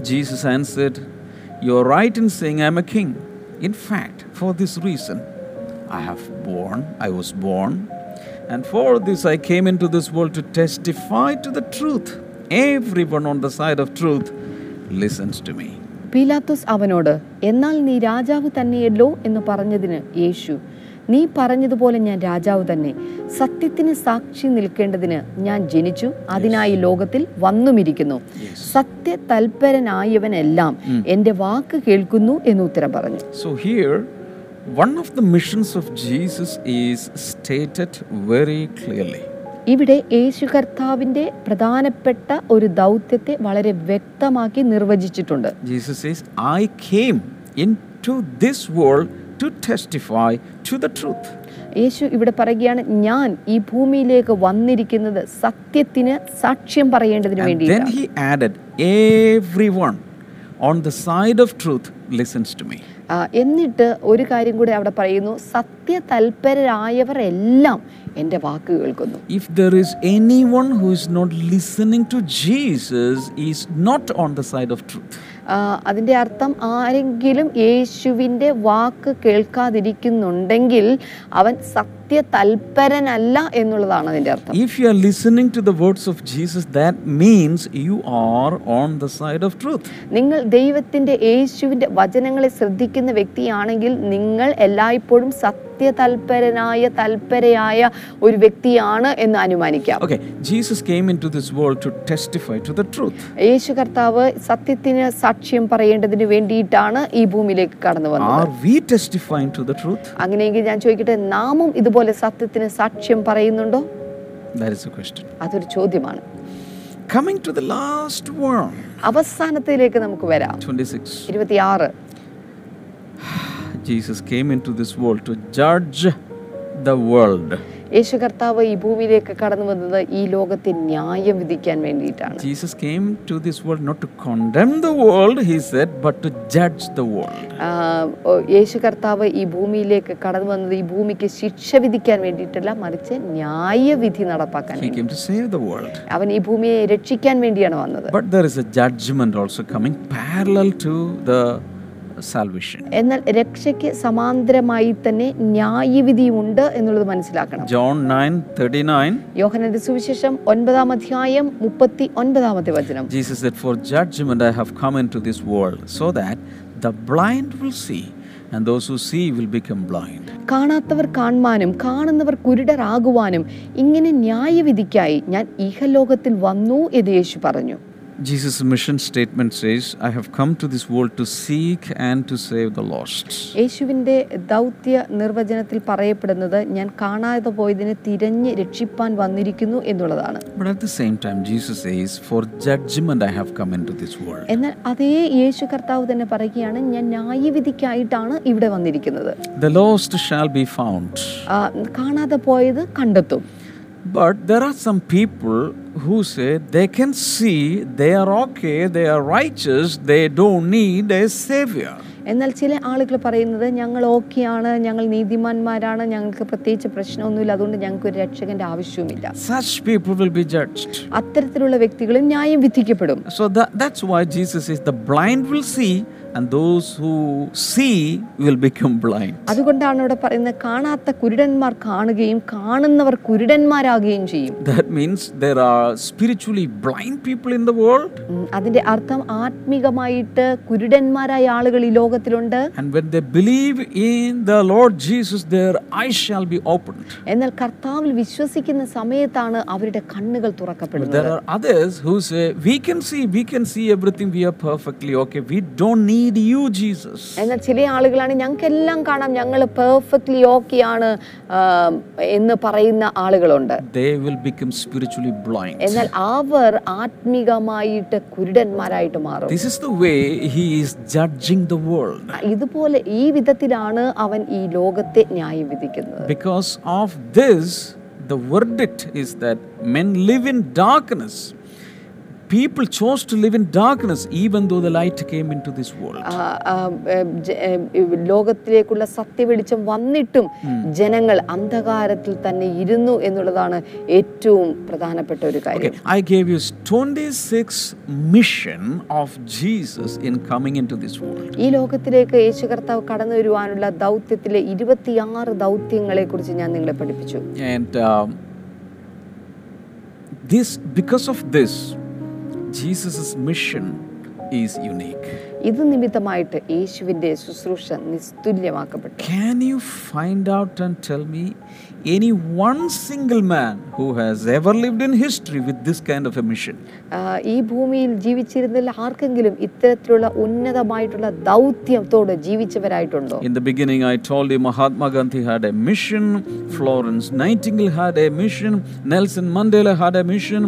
Jesus answered, You are right in saying I am a king. In fact, for this reason, I have born, I was born, and for this I came into this world to testify to the truth. Everyone on the side of truth listens to me.
പീലാത്തോസ് അവനോട് എന്നാൽ നീ രാജാവ് തന്നെയല്ലോ എന്ന് പറഞ്ഞതിന് യേശു നീ പറഞ്ഞതുപോലെ ഞാൻ രാജാവ് തന്നെ. സത്യത്തിന് സാക്ഷി നിൽക്കേണ്ടതിന് ഞാൻ ജനിച്ചു. അതിനായി ലോകത്തിൽ വന്നുമിരിക്കുന്നു. സത്യ തൽപരനായവനെല്ലാം എന്റെ വാക്ക് കേൾക്കുന്നു എന്ന് ഉത്തരം പറഞ്ഞു.
So here one of the missions of Jesus is stated very clearly
ഇവിടെ യേശു കർത്താവിന്റെ പ്രധാനപ്പെട്ട ഒരു ദൗത്യത്തെ വളരെ വ്യക്തമാക്കി നിർവചിച്ചിട്ടുണ്ട്.
Jesus is I I into this world to testify to the truth.
യേശു ഇവിടെ പറയുകയാണ് ഞാൻ ഈ ഭൂമിയിലേക്ക് വന്നിരിക്കുന്നത് സത്യത്തിന് സാക്ഷ്യം പറയേണ്ടതിന് വേണ്ടി
then he added, Everyone on the side of truth listens to me.
എന്നിട്ട് ഒരു കാര്യം കൂടി അവിടെ പറയുന്നു സത്യ തൽപരരായവർ എല്ലാം എന്റെ വാക്ക് കേൾക്കുന്നു
If there is anyone who is not listening to Jesus, is not on the side of truth.
ആ, അതിന്റെ അർത്ഥം ആരെങ്കിലും യേശുവിന്റെ വാക്ക് കേൾക്കാതിരിക്കുന്നുണ്ടെങ്കിൽ അവൻ സത്യ തൽപരനല്ല എന്നുള്ളതാണ് അതിന്റെ അർത്ഥം
If you are listening to the words of Jesus, that means you are on the side of truth.
നിങ്ങൾ ദൈവത്തിന്റെ യേശുവിന്റെ വചനങ്ങളെ ശ്രദ്ധിക്കുന്ന വ്യക്തിയാണെങ്കിൽ നിങ്ങൾ എല്ലായ്പ്പോഴും സത്യ തൽപരനായ തൽപരയായ ഒരു വ്യക്തിയാണ് എന്ന് അനുമാനിക്കാം
Okay, Jesus came into this world to testify to the truth.
യേശു കർത്താവ് സത്യത്തിന് സാക്ഷ്യം പറയേണ്ടതിന് വേണ്ടിയിട്ടാണ് ഈ ഭൂമിയിലേക്ക് കടന്നു വന്നത്
Are we testifying to the truth?
അങ്ങനെയെങ്കിൽ ഞാൻ ചോദിക്കട്ടെ നാമും ഇതുപോലെ ഇതുപോലെ സത്യത്തിന് സാക്ഷ്യം പറയുന്നുണ്ടോ? അതൊരു ചോദ്യമാണ്. അവസാനത്തിലേക്ക് നമുക്ക് വരാം.
Jesus came into this world to judge the world
യേശു കർത്താവ് ഈ ഭൂമിയിലേക്ക് കടന്നു വന്നത് ഈ ലോകത്തെ ന്യായം വിധിക്കാൻ വേണ്ടിയിട്ടാണ്
Jesus came to this world not to condemn the world, he said, but to judge the world.
യേശു കർത്താവ് ഈ ഭൂമിയിലേക്ക് കടന്നു വന്നത് ഈ ഭൂമിക്ക് ശിക്ഷ വിധിക്കാൻ വേണ്ടിയിട്ടല്ല മറിച്ച് ന്യായവിധി നടപ്പാക്കാൻ
He came to save the world.
അവൻ ഈ ഭൂമിയെ രക്ഷിക്കാൻ വേണ്ടിയാണ് വന്നത്
But there is a judgment also coming parallel to the salvation.
എന്നാൽ രക്ഷയ്ക്ക് സമാന്തരമായി തന്നെ ന്യായവിധിയുമുണ്ട് എന്നുള്ളത് മനസ്സിലാക്കണം
John 9 39,
യോഹനന്റെ സുവിശേഷം ഒൻപതാം അധ്യായം മുപ്പത്തി ഒൻപതാമത്തെ വചനം
Jesus said, For judgment I have come into this world, so that the blind will see, and those who see will become blind.
കാണാത്തവർ കാണുവാനും കാണുന്നവർ കുരുടരാകുവാനും ഇങ്ങനെ ന്യായവിധിക്കായി ഞാൻ ഇഹലോകത്തിൽ വന്നു എന്ന് യേശു പറഞ്ഞു
Jesus' mission statement says, I have come to this world to seek and to save the lost.
യേശുവിന്റെ ദൗത്യ നിർവചനത്തിൽ പറയപ്പെടുന്നത് ഞാൻ കാണാതെ പോയതിനെ തിരഞ്ഞ് രക്ഷിപ്പാൻ വന്നിരിക്കുന്നു എന്നുള്ളതാണ്
But at the same time, Jesus says, For judgment I have come into this world.
എന്നാൽ അതേ യേശു കർത്താവ് തന്നെ പറയുകയാണ് ഞാൻ ന്യായവിധിക്കായിട്ടാണ് ഇവിടെ വന്നിരിക്കുന്നത്
The lost shall be found.
കാണാതെ പോയത് കണ്ടെത്തും
But there are some people who say they can see, they are okay, they are righteous, they don't need a savior.
എന്നാൽ ചില ആളുകൾ പറയുന്നത് ഞങ്ങൾ ഓക്കെയാണ് ഞങ്ങൾ നീതിമാന്മാരാണ് ഞങ്ങൾക്ക് പ്രത്യേകിച്ച് പ്രശ്നമൊന്നുമില്ല അതുകൊണ്ട് ഞങ്ങൾക്ക് ഒരു രക്ഷകന്റെ ആവശ്യവുമില്ല
Such people will be judged.
അത്തരത്തിലുള്ള വ്യക്തികളും ന്യായം വിധിക്കപ്പെടും
So that, that's why Jesus says the blind will see and those who see will become blind.
അതുകൊണ്ടാണ് ഇവിടെ പറയുന്നത് കാണാത്ത കുരുടന്മാർ കാണുകയും കാണുന്നവർ കുരുടന്മാരാകുകയും ചെയ്യും
That means there are spiritually blind people in the world.
ഉം, അതിന്റെ അർത്ഥം ആത്മീകമായിട്ട് കുരുടന്മാരായ ആളുകൾ ഈ ലോകത്തിലുണ്ട്
And when they believe in the Lord Jesus, their eyes shall be opened.
എന്നാൽ കർത്താവിൽ വിശ്വസിക്കുന്ന സമയത്താണ് അവരുടെ കണ്ണുകൾ തുറക്കപ്പെടുന്നത്
there are others who say, We can see, we can see everything, we are perfectly okay. We don't need you, Jesus.
എന്നാൽ ചില ആളുകളാണ് ഞങ്ങൾക്കെല്ലാം കാണാം ഞങ്ങൾ പെർഫെക്റ്റ്ലി ഓക്കെയാണ് എന്ന് പറയുന്ന ആളുകളുണ്ട്
They will become spiritually blind.
എന്നാൽ അവർ ആത്മീകമായിട്ട് കുരുടന്മാരായിട്ട് മാറും
This is the way he is judging the world.
ഇതുപോലെ ഈ വിധത്തിലാണ് അവൻ ഈ ലോകത്തെ ന്യായം വിധിക്കുന്നത്
Because of this, the verdict is that men live in darkness. People chose to live in darkness even though the light came into this world.
ലോകത്തിലേക്കുള്ള സത്യവെളിച്ചം വന്നിട്ടും ജനങ്ങൾ അന്ധകാരത്തിൽ തന്നെ ഇരുന്നു എന്നുള്ളതാണ് ഏറ്റവും പ്രധാനപ്പെട്ട ഒരു കാര്യം
I gave you 26 mission of Jesus in coming into this world.
ഈ ലോകത്തിലേക്ക് യേശു കർത്താവ് കടന്നു വരുവാനുള്ള ദൗത്യത്തിലെ ഇരുപത്തിയാറ് ദൗത്യങ്ങളെ കുറിച്ച് ഞാൻ നിങ്ങളെ പഠിപ്പിച്ചു
And um, this, because of Jesus' mission is unique.
ഇത് നിമിത്തമായിട്ട് യേശുവിന്റെ ശുശ്രൂഷ നിസ്തുല്യമാക്കപ്പെട്ടു
Can you find out and tell me any one single man who has ever lived in history with this kind of a mission?
ആ, ഈ ഭൂമിയിൽ ജീവിച്ചിരുന്നതിൽ ആർക്കെങ്കിലും ഇത്തരത്തിലുള്ള ഉന്നതമായിട്ടുള്ള ദൗത്യത്തോട് ജീവിച്ചവരായിട്ടുണ്ടോ
In the beginning, I told you Mahatma Gandhi had a mission, Florence Nightingale had a mission, Nelson Mandela had a mission,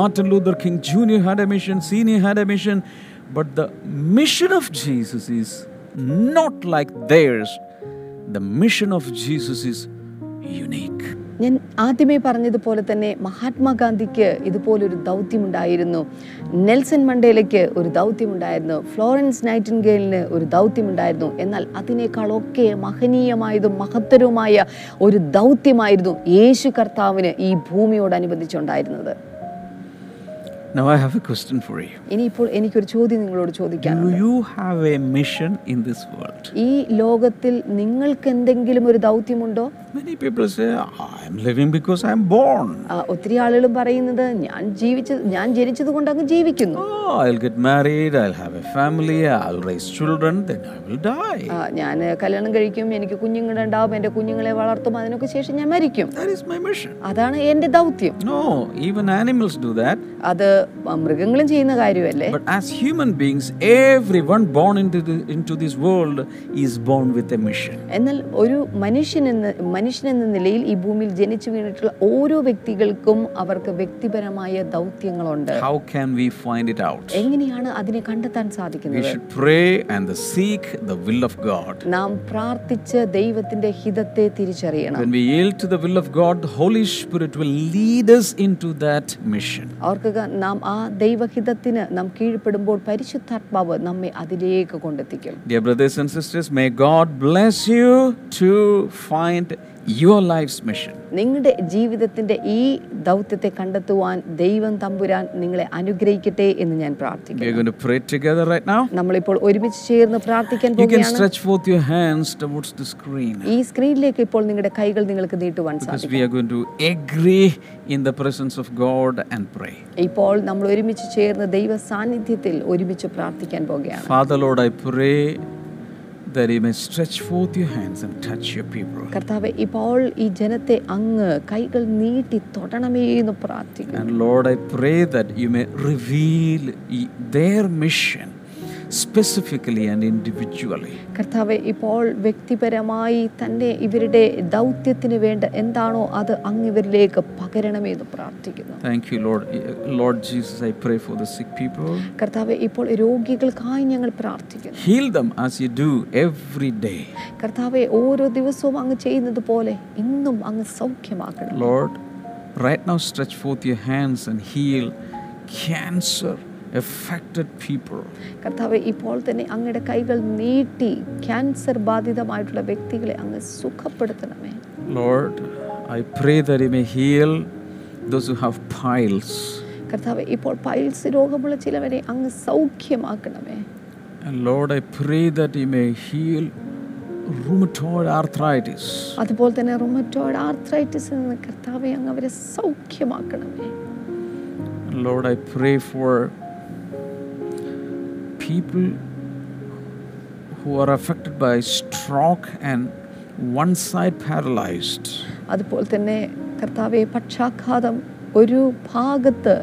Martin Luther King Jr. had a mission, Senior had a mission. But the mission of Jesus is not like theirs. The mission of Jesus is
ഞാൻ ആദ്യമേ പറഞ്ഞതുപോലെ തന്നെ മഹാത്മാഗാന്ധിക്ക് ഇതുപോലൊരു ദൗത്യമുണ്ടായിരുന്നു. Nelson മണ്ടേലയ്ക്ക് ഒരു ദൗത്യമുണ്ടായിരുന്നു. Florence നൈറ്റിൻഗേലിന് ഒരു ദൗത്യമുണ്ടായിരുന്നു. എന്നാൽ അതിനേക്കാളൊക്കെ മഹനീയമായതും മഹത്തരവുമായ ഒരു ദൗത്യമായിരുന്നു യേശു കർത്താവിന് ഈ ഭൂമിയോടനുബന്ധിച്ചുണ്ടായിരുന്നത്.
Now, I have a question for you.
ഇനിയിപ്പോൾ എനിക്കൊരു ചോദ്യം നിങ്ങളോട് ചോദിക്കാനുണ്ട്
Do you have a mission in this world?
ഈ ലോകത്തിൽ നിങ്ങൾക്ക് എന്തെങ്കിലും ഒരു ദൗത്യമുണ്ടോ
Many people say, I'm living because I'm born.
ആ, ഒത്തിരി ആളുകളും പറയുന്നത് ഞാൻ ജീവിച്ചത് ഞാൻ ജനിച്ചത് കൊണ്ട് അങ്ങ് ജീവിക്കുന്നു
Oh, I'll get married, I'll have a family, I'll raise children, then I will die.
ഞാൻ കല്യാണം കഴിക്കും എനിക്ക് കുഞ്ഞുങ്ങളുണ്ടാവും എന്റെ കുഞ്ഞുങ്ങളെ വളർത്തും അതിനൊക്കെ ശേഷം ഞാൻ മരിക്കും
That is my mission.
അതാണ് എന്റെ ദൗത്യം
No, even animals do that.
അത് മൃഗങ്ങളും ചെയ്യുന്ന കാര്യമല്ലേ
But as human beings, everyone born into, the, into this world is born with a mission.
എന്നാൽ ഒരു മനുഷ്യൻ എന്ന മനുഷ്യൻ എന്ന നിലയിൽ ഈ ഭൂമിയിൽ ജനിച്ചു വീണിട്ടുള്ള ഓരോ വ്യക്തികൾക്കും അവർക്ക് വ്യക്തിപരമായ ദൗത്യങ്ങളുണ്ട്
How can we find it out?
എങ്ങനെയാണ് അതിനെ കണ്ടെത്താൻ സാധിക്കുന്നത്
We
സാധിക്കുന്നത്
should pray and seek the will of God.
നാം പ്രാർത്ഥിച്ച് ദൈവത്തിന്റെ ഹിതത്തെ തിരിച്ചറിയണം
When we yield to the will of God, the Holy Spirit will lead us into that mission.
ഓർക്കുക നാം ആ ദൈവഹിതത്തിന് നാം കീഴ്പ്പെടുമ്പോൾ പരിശുദ്ധാത്മാവ് നമ്മെ അതിലേക്ക് കൊണ്ടെത്തിക്കും
Dear brothers and sisters, may God bless you to find your life's mission.
നിങ്ങളുടെ ജീവിതത്തിന്റെ ഈ ദൗത്യത്തെ കണ്ടെത്തുവാൻ ദൈവം തമ്പുരാൻ നിങ്ങളെ അനുഗ്രഹിക്കട്ടെ എന്ന് ഞാൻ പ്രാർത്ഥിക്കുന്നു
going to pray together right now.
നമ്മളിപ്പോൾ ഒരുമിച്ച് ചേർന്ന് പ്രാർത്ഥിക്കാൻ
You can
പോവുകയാണ്
stretch forth your hands towards the screen
ഈ സ്ക്രീനിലേക്ക് ഇപ്പോൾ നിങ്ങളുടെ കൈകൾ നിങ്ങൾക്ക് നീട്ടുവാൻ സാധിക്കും
going to agree in the presence of God and pray.
ഇപ്പോൾ നമ്മൾ ഒരുമിച്ച് ചേർന്ന് ദൈവ സാന്നിധ്യത്തിൽ ഒരുമിച്ച് പ്രാർത്ഥിക്കാൻ പോവുകയാണ്
Father, Lord, I pray
കർത്താവ് ഇപ്പോൾ ഈ ജനത്തെ അങ്ങ് കൈകൾ നീട്ടി തൊടണമേ എന്ന് പ്രാർത്ഥിക്കുന്നു.
Specifically and individually.
കർത്താവ് ഇപ്പോൾ വ്യക്തിപരമായി തന്നെ ഇവരുടെ ദൗത്യത്തിന് വേണ്ട എന്താണോ അത് അങ്ങ് ഇവരിലേക്ക് പകരണമേ എന്ന് പ്രാർത്ഥിക്കുന്നു
Thank you, Lord. Lord Jesus, I pray for the sick people.
കർത്താവ് ഇപ്പോൾ രോഗികൾക്കായി ഞങ്ങൾ പ്രാർത്ഥിക്കുന്നു
Heal them as you do every day.
കർത്താവെ ഓരോ ദിവസവും അങ്ങ് ചെയ്യുന്നത് പോലെ ഇന്നും അങ്ങ് സൗഖ്യമാക്കണം
Lord, right now stretch forth your hands and heal cancer affected people.
കർത്താവെ ഇപ്പോൾ തന്നെ അങ്ങയുടെ കൈകൾ നീട്ടി ക്യാൻസർ ബാധിതമായിട്ടുള്ള വ്യക്തികളെ അങ്ങ് സുഖപ്പെടുത്തണമേ
Lord, I pray that you may heal those who have piles.
കർത്താവെ ഇപ്പോൾ പൈൽസ് രോഗമുള്ള ചിലവരെ അങ്ങ് സൗഖ്യമാക്കണമേ
And Lord, I pray that you may heal rheumatoid arthritis.
അതുപോലെ തന്നെ റൊമറ്റോയിഡ് ആർത്രൈറ്റിസ് നിന്ന് കർത്താവെ അങ്ങ് അവരെ സൗഖ്യമാക്കണമേ
And Lord, I pray for people who are affected by stroke and one side paralyzed.
അതുപോലെ തന്നെ കർത്താവെ പക്ഷാഘാതം ഒരു ഭാഗത്ത്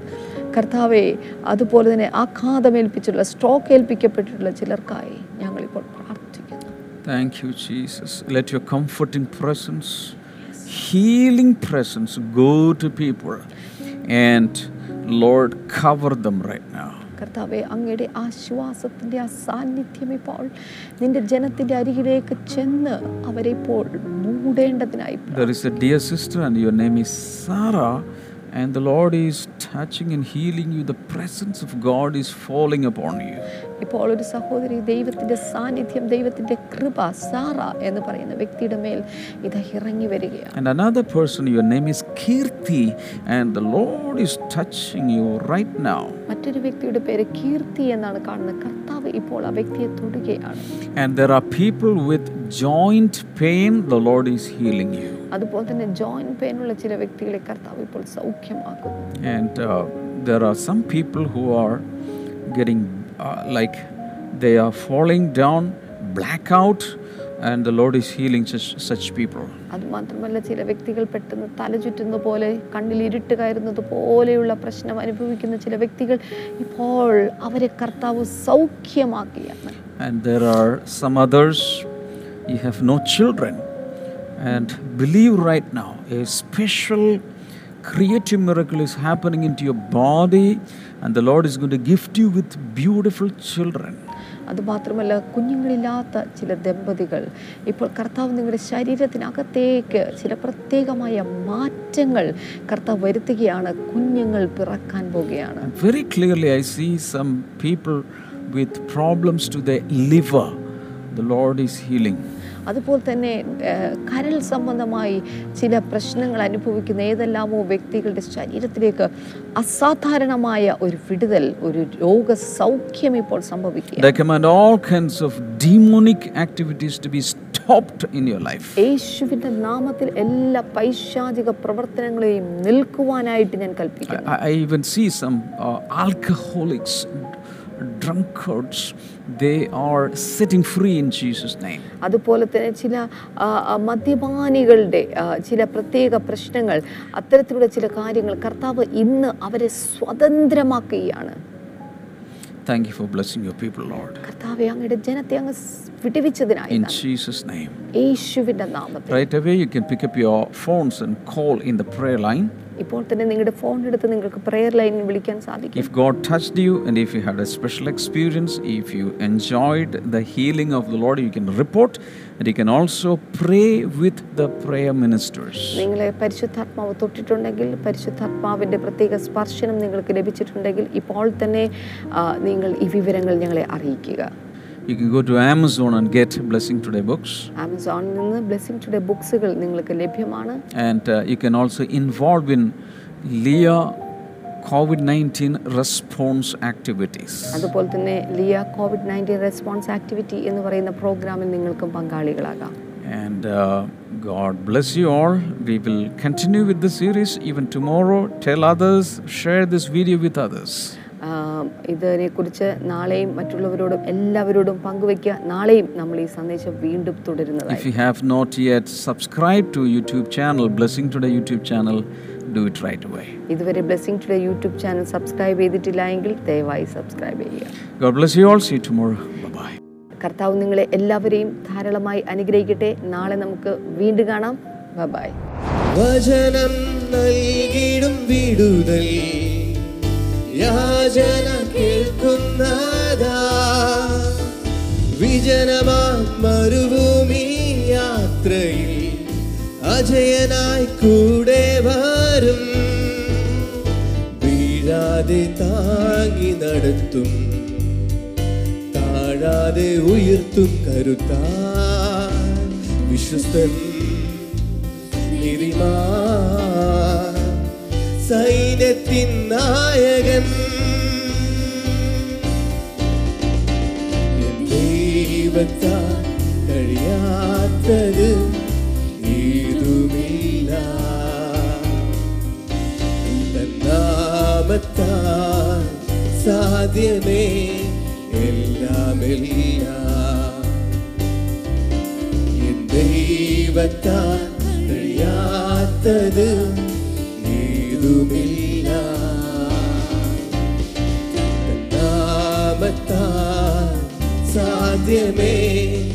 കർത്താവെ അതുപോലെ തന്നെ ആഘാതം ഏൽപ്പിച്ചിട്ടുള്ള സ്ട്രോക്ക് ഏൽപ്പിക്കപ്പെട്ടിട്ടുള്ള ചിലർക്കായി ഞങ്ങളിപ്പോൾ പ്രാർത്ഥിക്കുന്നു
Thank you, Jesus. Let your comforting presence, healing presence go to people. And Lord, cover them right now.
കർത്താവെ അങ്ങയുടെ ആശ്വാസത്തിന്റെ ആ സാന്നിധ്യം ഇപ്പോൾ നിന്റെ ജനത്തിന്റെ അരികിലേക്ക് ചെന്ന് അവരെ ഇപ്പോൾ മൂടേണ്ടതിനായി
There is a dear sister, and the Lord is touching and healing you. The presence of God is falling upon you.
ഇപ്പോൾ ഒരു സഹോദരി ദൈവത്തിൻ്റെ സാന്നിധ്യം ദൈവത്തിൻ്റെ കൃപ സാറ എന്ന് പറയുന്ന വ്യക്തിയുടെ മേൽ ഇത് ഇറങ്ങി വരികയാണ്
And another person, your name is Kirti, and the Lord is touching you right now.
മറ്റൊരു വ്യക്തിയുടെ പേര് കീർത്തി എന്നാണ് കാണുന്നത് കർത്താവ് ഇപ്പോൾ ആ വ്യക്തിയെ തൊടുകയാണ്
And there are people with joint pain, the Lord is healing you.
അതുപോലെ തന്നെ ജോയിന്റ് ഉള്ള ചില വ്യക്തികളെ കർത്താവ് ഇപ്പോൾ സൗഖ്യമാക്കുന്നു
like they are following down black out and the Lord is healing such people
അത് മാത്രമല്ല ചില വ്യക്തികൾ പെട്ടെന്ന് തലചുറ്റുന്ന പോലെ കണ്ണിൽ ഇരുട്ട് പോലെയുള്ള പ്രശ്നം അനുഭവിക്കുന്ന ചില വ്യക്തികൾ ഇപ്പോൾ അവരെ കർത്താവ് സൗഖ്യമാക്കിയാണ്
and there are some others you have no children And believe right now, a special creative miracle is happening into your body, and the Lord is going to gift you with beautiful children.
അതുമാത്രമല്ല കുഞ്ഞുങ്ങളില്ലാത്ത ചില ദമ്പതികൾ ഇപ്പോൾ കർത്താവ് നിങ്ങളുടെ ശരീരത്തിനകത്തേക്ക് ചില പ്രത്യേകമായ മാറ്റങ്ങൾ കർത്താവ് വരുത്തുകയാണ് കുഞ്ഞുങ്ങൾ പിറക്കാൻ പോകുകയാണ്
And very clearly, I see some people with problems to their liver. The Lord is healing.
അതുപോലെ തന്നെ കരൾ സംബന്ധമായി ചില പ്രശ്നങ്ങൾ അനുഭവിക്കുന്ന ഏതെല്ലാമോ വ്യക്തികളുടെ ശരീരത്തിലേക്ക് അസാധാരണമായ ഒരു വിടുതൽ ഒരു രോഗ സൗഖ്യം ഇപ്പോൾ സംഭവിക്കുക
I command all kinds of demonic activities to be stopped in your life.
യേശുവിന്റെ നാമത്തിൽ എല്ലാ പൈശാചിക പ്രവർത്തനങ്ങളെയും നിൽക്കുവാനായിട്ട് ഞാൻ കൽപ്പിക്കുന്നു
I, I even see some uh, alcoholics, drunkards, they are setting free in Jesus' name.
അതുപോലെ തന്നെ ചില മദ്യപാനികളുടെ ചില പ്രത്യേക പ്രശ്നങ്ങൾ അത്തരത്തിലുള്ള ചില കാര്യങ്ങൾ കർത്താവ് ഇന്ന് അവരെ സ്വതന്ത്രമാക്കുകയാണ്
Thank you for blessing your people, Lord.
കർത്താവെ അങ്ങയുടെ ജനത്തെ അങ്ങ് വിടുവിച്ചതിനായി
In Jesus' name.
യേശുവിന്റെ നാമത്തിൽ
Right away, you can pick up your phones and call in the prayer line.
ഇപ്പോൾ തന്നെ നിങ്ങളുടെ ഫോൺ എടുത്ത് നിങ്ങൾക്ക് പ്രെയർ ലൈനിൽ വിളിക്കാൻ സാധിക്കും.
If God touched you and if you had a special experience if you enjoyed the healing of the Lord you can report and you can also pray with the prayer ministers
നിങ്ങളെ പരിശുദ്ധാത്മാവ് തൊട്ടിട്ടുണ്ടെങ്കിൽ പരിശുദ്ധാത്മാവിന്റെ പ്രത്യേക സ്പർശനം നിങ്ങൾക്ക് ലഭിച്ചിട്ടുണ്ടെങ്കിൽ ഇപ്പോൾ തന്നെ നിങ്ങൾ ഈ വിവരങ്ങൾ ഞങ്ങളെ അറിയിക്കുക.
You can go to Amazon and get Blessing Today books.
ആമസോണിൽ നിന്ന് ബ്ലെസ്സിംഗ് ടുഡേ ബുക്സുകൾ നിങ്ങൾക്ക് ലഭ്യമാണ്
And uh, you can also involve in Leah COVID 19 response activities.
അതുപോലെ തന്നെ ലിയ കോവിഡ് നയൻറ്റീൻ റെസ്പോൺസ് ആക്ടിവിറ്റി എന്ന് പറയുന്ന പ്രോഗ്രാമിൽ നിങ്ങൾക്കും പങ്കാളികളാകാം
And uh, God bless you all. We will continue with the series even tomorrow. Tell others, share this video with others.
ഇതിനെക്കുറിച്ച് നാളെയും മറ്റുള്ളവരോടും എല്ലാവരോടും പങ്കുവയ്ക്കുക. നാളെയും നമ്മൾ ഈ സന്ദേശം വീണ്ടും
തുടരുന്നത്
if
you have not yet subscribe to YouTube channel blessing today YouTube channel do it right away.
ഇതുവരെ blessing today YouTube channel subscribe ചെയ്തിട്ടില്ല എങ്കിൽ ദയവായി സബ്സ്ക്രൈബ് ചെയ്യുക.
God bless you all see tomorrow bye.
കർത്താവ് നിങ്ങളെ എല്ലാവരെയും ധാരാളമായി അനുഗ്രഹിക്കട്ടെ. നാളെ നമുക്ക് വീണ്ടും കാണാം. ബൈ
വചനം നൽകിടും വിടുതൽ. യാചന കേൾക്കുന്നത വിജനമാ യാത്രയിൽ അജയനായി കൂടെ വരും. വീഴാതെ താങ്ങി നടത്തും താഴാതെ ഉയർത്തും കരുത്താ വിശ്വസ്തൻ നീതിമാ സൈന്യത്തിൻ നായകൻ. ദൈവത്താൽ കഴിയാത്തത് ഏതുമില്ല. നാമത്താൽ സാധ്യമേ എല്ലാമില്ല. ദൈവത്താൽ കഴിയാത്തത് നാമത്താൽ സാധ്യമേ എല്ലാമെല്ലാം